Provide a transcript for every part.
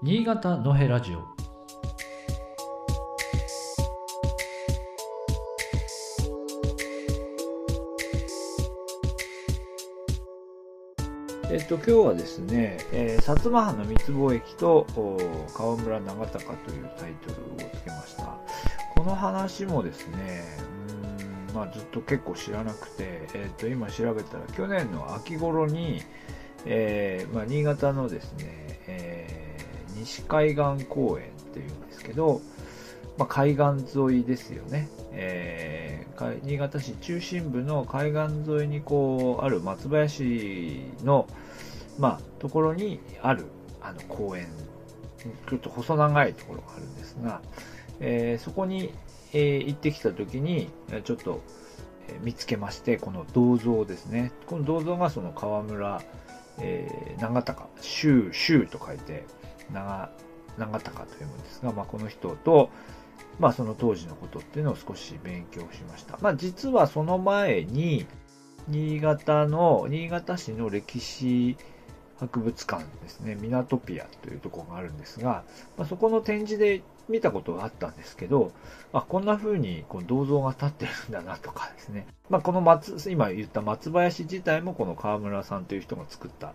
新潟のへラジオえっと、今日はですね、えー、薩摩藩の密貿易と川村長隆というタイトルをつけました。この話もですね、うんまあ、ずっと結構知らなくて、えっと、今調べたら去年の秋頃に、えーまあ、新潟のですね、えー、西海岸公園っていうんですけど、まあ、海岸沿いですよね、えー、新潟市中心部の海岸沿いにこうある松林の、まあ、ところにあるあの公園。ちょっと細長いところがあるんですが、えー、そこに、えー、行ってきた時にちょっと見つけましてこの銅像ですね。この銅像がその川村、えー、長高州州と書いて長長高と読むんですが、まあ、この人と、まあ、その当時のことっていうのを少し勉強しました。まあ、実はその前に、新潟の、新潟市の歴史博物館ですね、ミナトピアというところがあるんですが、まあ、そこの展示で見たことがあったんですけど、あ、こんな風にこう銅像が立ってるんだなとかですね。まあ、この松、今言った松林自体もこの河村さんという人が作った、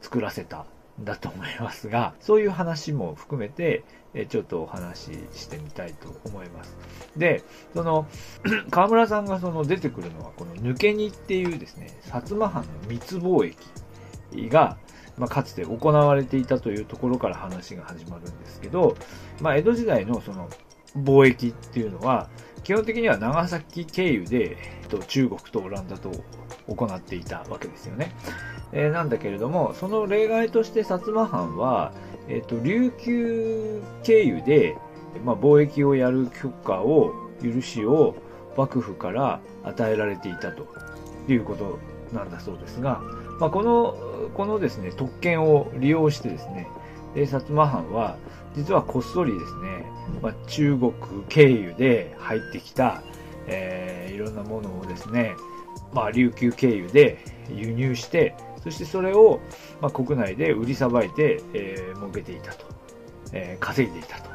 作らせただと思いますが、そういう話も含めて、えちょっとお話ししてみたいと思います。で、その、河村さんがその出てくるのは、この抜け荷っていうですね、薩摩藩の密貿易が、まあ、かつて行われていたというところから話が始まるんですけど、まあ、江戸時代のその貿易っていうのは、基本的には長崎経由で、中国とオランダと行っていたわけですよね。えー、なんだけれども、その例外として薩摩藩は、え、ー、と、琉球経由で、まあ、貿易をやる許可を、許しを幕府から与えられていたということなんだそうですが、まあ、この、このですね、特権を利用してですね、で薩摩藩は、実はこっそりですね、まあ、中国経由で入ってきた、えー、いろんなものをですね、まあ、琉球経由で輸入して、そしてそれを、まあ、国内で売りさばいて、えー、儲けていたと、えー、稼いでいたと。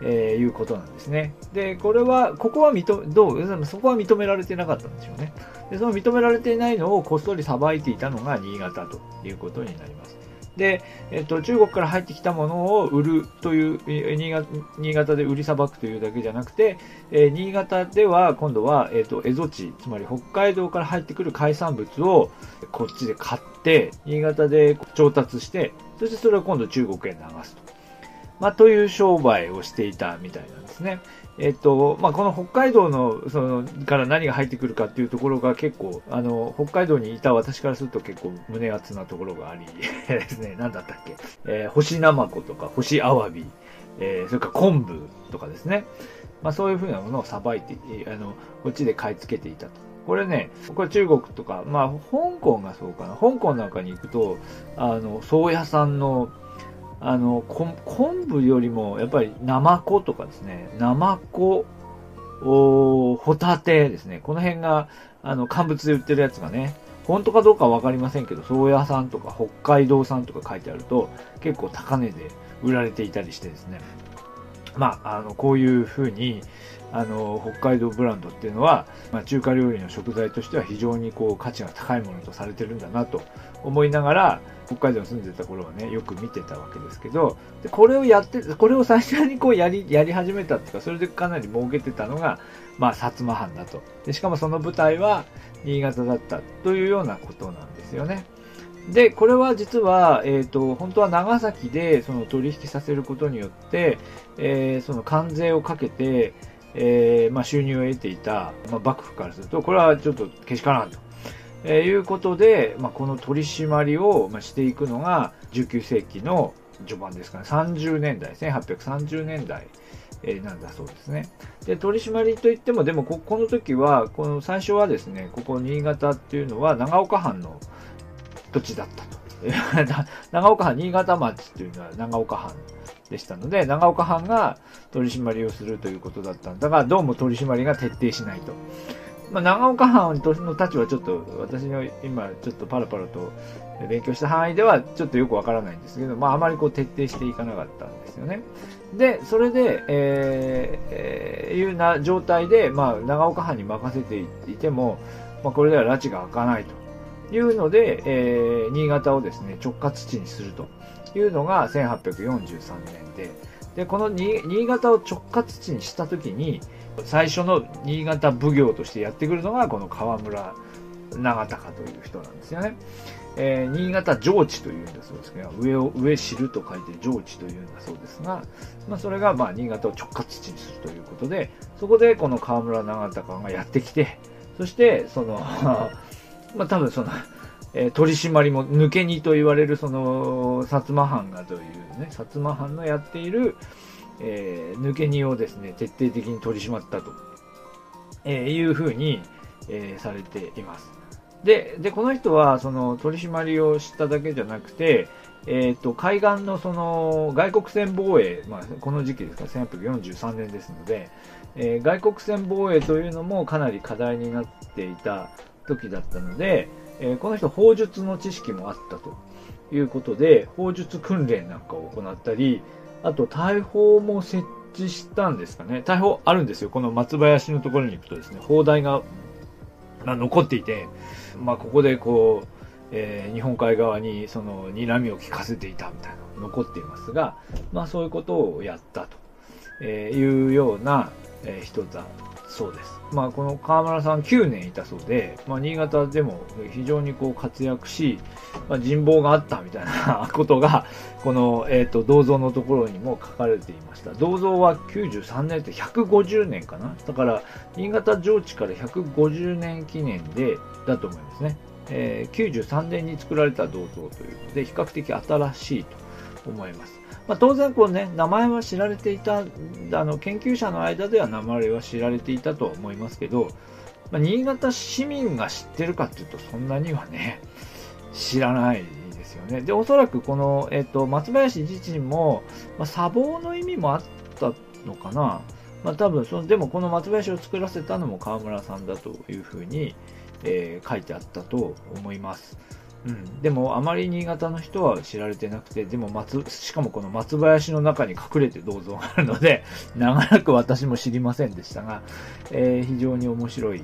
えー、いうことなんですね。で、これは、ここは認どう、そこは認められてなかったんでしょうね。で、その認められていないのをこっそりさばいていたのが新潟ということになります。で、えっと、中国から入ってきたものを売るという新潟、新潟で売りさばくというだけじゃなくて、えー、新潟では今度は、えっと、蝦夷地、つまり北海道から入ってくる海産物をこっちで買って、新潟で調達して、そしてそれを今度中国へ流すと。まあ、という商売をしていたみたいなんですね。えっと、まあ、この北海道の、その、から何が入ってくるかっていうところが結構、あの、北海道にいた私からすると結構胸熱なところがあり ですね、何だったっけ、えー、干しナマコとか、干しアワビ、えー、それから昆布とかですね。まあ、そういうふうなものをさばいて、あの、こっちで買い付けていたと。これね、これ中国とか、まあ、香港がそうかな。香港なんかに行くと、あの、宗谷さんの、あの、昆布よりも、やっぱり、ナマコとかですね、ナマコ、ホタテですね。この辺が、あの、乾物で売ってるやつがね、本当かどうかわかりませんけど、宗谷さんとか北海道産とか書いてあると、結構高値で売られていたりしてですね。まあ、あの、こういう風に、あの、北海道ブランドっていうのは、まあ、中華料理の食材としては非常にこう価値が高いものとされてるんだなと思いながら、北海道に住んでた頃はね、よく見てたわけですけど、でこれをやって、これを最初にこうやり、やり始めたっていうか、それでかなり儲けてたのが、まあ、薩摩藩だと。で、しかもその舞台は新潟だったというようなことなんですよね。で、これは実は、えっ、ー、と、本当は長崎でその取引させることによって、えー、その関税をかけて、えー、まあ、収入を得ていた、まあ、幕府からすると、これはちょっとけしからんと。えー、いうことで、まあ、この取り締まりを、していくのが19世紀の序盤ですかね、30年代、1830年代、えー、なんだそうですね。で、取り締まりといっても、でもこ、この時は、この最初はですね、ここ新潟っていうのは長岡藩の土地だったと。長岡藩、新潟町っていうのは長岡藩でしたので、長岡藩が取り締まりをするということだったんだが、どうも取り締まりが徹底しないと。まあ、長岡藩の立場はちょっと、私の今、ちょっとパラパラと勉強した範囲では、ちょっとよくわからないんですけど、まあ、あまりこう徹底していかなかったんですよね。で、それで、えー、えー、いうな状態で、まあ、長岡藩に任せていても、まあ、これでは拉致が開かないというので、えー、新潟をですね、直轄地にするというのが1843年で、で、この新潟を直轄地にしたときに、最初の新潟奉行としてやってくるのが、この河村長隆という人なんですよね。えー、新潟上地というんだそうですけど、上を、上知ると書いて上地というんだそうですが、まあ、それが、まあ、新潟を直轄地にするということで、そこでこの河村長隆がやってきて、そして、その、まあ、多分その、え、取り締まりも抜け荷と言われるその、薩摩藩がというね、薩摩藩のやっている、えー、抜け荷をですね、徹底的に取り締まったと、えー、いうふうに、えー、されています。で、で、この人は、その、取り締まりをしただけじゃなくて、え、ー、と、海岸のその、外国船防衛、まあ、この時期ですか、1843年ですので、えー、外国船防衛というのもかなり課題になっていた時だったので、えー、この人、砲術の知識もあったということで、砲術訓練なんかを行ったり、あと、大砲も設置したんですかね。大砲あるんですよ。この松林のところに行くとですね、砲台が、まあ、残っていて、まあ、ここでこう、えー、日本海側にその睨みを利かせていたみたいなの残っていますが、まあ、そういうことをやったとえいうような人だそうです。まあ、この河村さん9年いたそうで、まあ、新潟でも非常にこう活躍し、まあ、人望があったみたいな ことが、この、えっ、ー、と、銅像のところにも書かれていました。銅像は93年って150年かな？だから、新潟上地から150年記念で、だと思いますね。えー、93年に作られた銅像ということで、比較的新しいと思います。まあ、当然こうね、名前は知られていた、あの、研究者の間では名前は知られていたと思いますけど、まあ、新潟市民が知ってるかっていうと、そんなにはね、知らないですよね。で、おそらくこの、えっ、と、松林自身も、まあ、砂防の意味もあったのかな。まあ、多分その、でもこの松林を作らせたのも川村さんだというふうに、えー、書いてあったと思います。うん、でもあまり新潟の人は知られてなくて、でも松、しかもこの松林の中に隠れて銅像があるので、長らく私も知りませんでしたが、えー、非常に面白い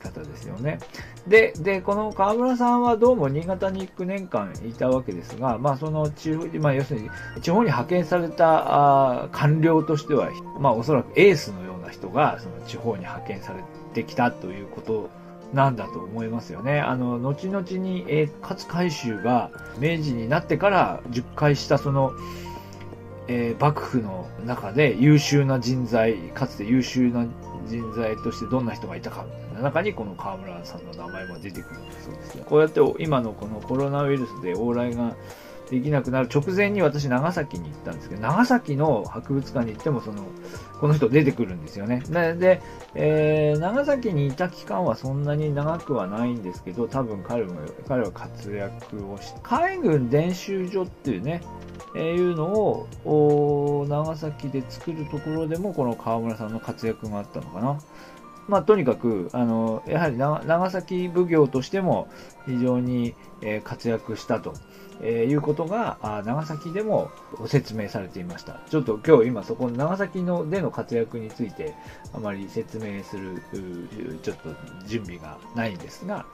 方ですよね。で、で、この河村さんはどうも新潟に9年間いたわけですが、まあその地方、まあ要するに地方に派遣されたあ官僚としては、まあおそらくエースのような人がその地方に派遣されてきたということなんだと思いますよね。あの、後々に、えー、勝海舟が明治になってから10回したその、えー、幕府の中で優秀な人材、かつて優秀な人材としてどんな人がいたかみたいな中にこの河村さんの名前も出てくるんだそうですね。こうやって今のこのコロナウイルスで往来ができなくなる直前に私長崎に行ったんですけど、長崎の博物館に行ってもその、この人出てくるんですよね。で、えー、長崎にいた期間はそんなに長くはないんですけど、多分彼も、彼は活躍をして、海軍伝習所っていうね、えー、いうのを、長崎で作るところでもこの河村さんの活躍があったのかな。まあ、とにかく、あの、やはり長崎奉行としても非常にえ活躍したとえいうことがあ、長崎でも説明されていました。ちょっと今日今そこの長崎のでの活躍についてあまり説明する、ちょっと準備がないんですが、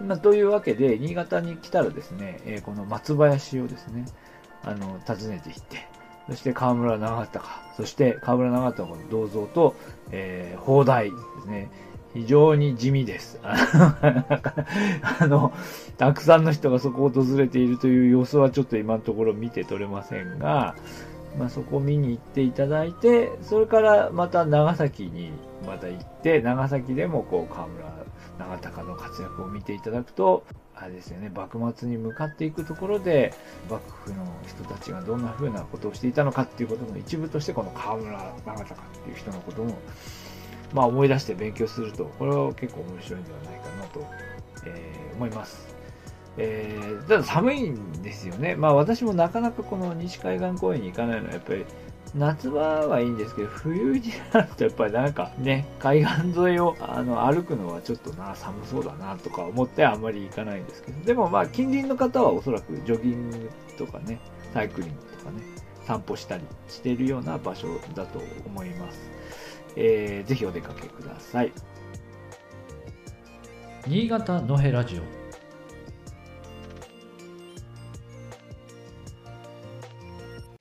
まあ、というわけで、新潟に来たらですねえ、この松林をですね、あの、訪ねていって、そして河村長隆、そして河村長隆の銅像と、えー、砲台ですね。非常に地味です。あの、たくさんの人がそこを訪れているという様子はちょっと今のところ見て取れませんが、まあ、そこを見に行っていただいて、それからまた長崎にまた行って、長崎でもこう河村長隆の活躍を見ていただくと、あれですよね、幕末に向かっていくところで、幕府の人たちがどんな風なことをしていたのかっていうことの一部として、この河村長隆っていう人のことも、まあ思い出して勉強すると、これは結構面白いんではないかなと、えー、思います。えー、ただ寒いんですよね。まあ私もなかなかこの西海岸公園に行かないのはやっぱり夏場はいいんですけど、冬になるとやっぱりなんかね、海岸沿いをあの歩くのはちょっとな、寒そうだなとか思ってあんまり行かないんですけど、でもまあ近隣の方はおそらくジョギングとかね、サイクリングとかね、散歩したりしているような場所だと思います。えー、ぜひお出かけください。新潟のへラジオ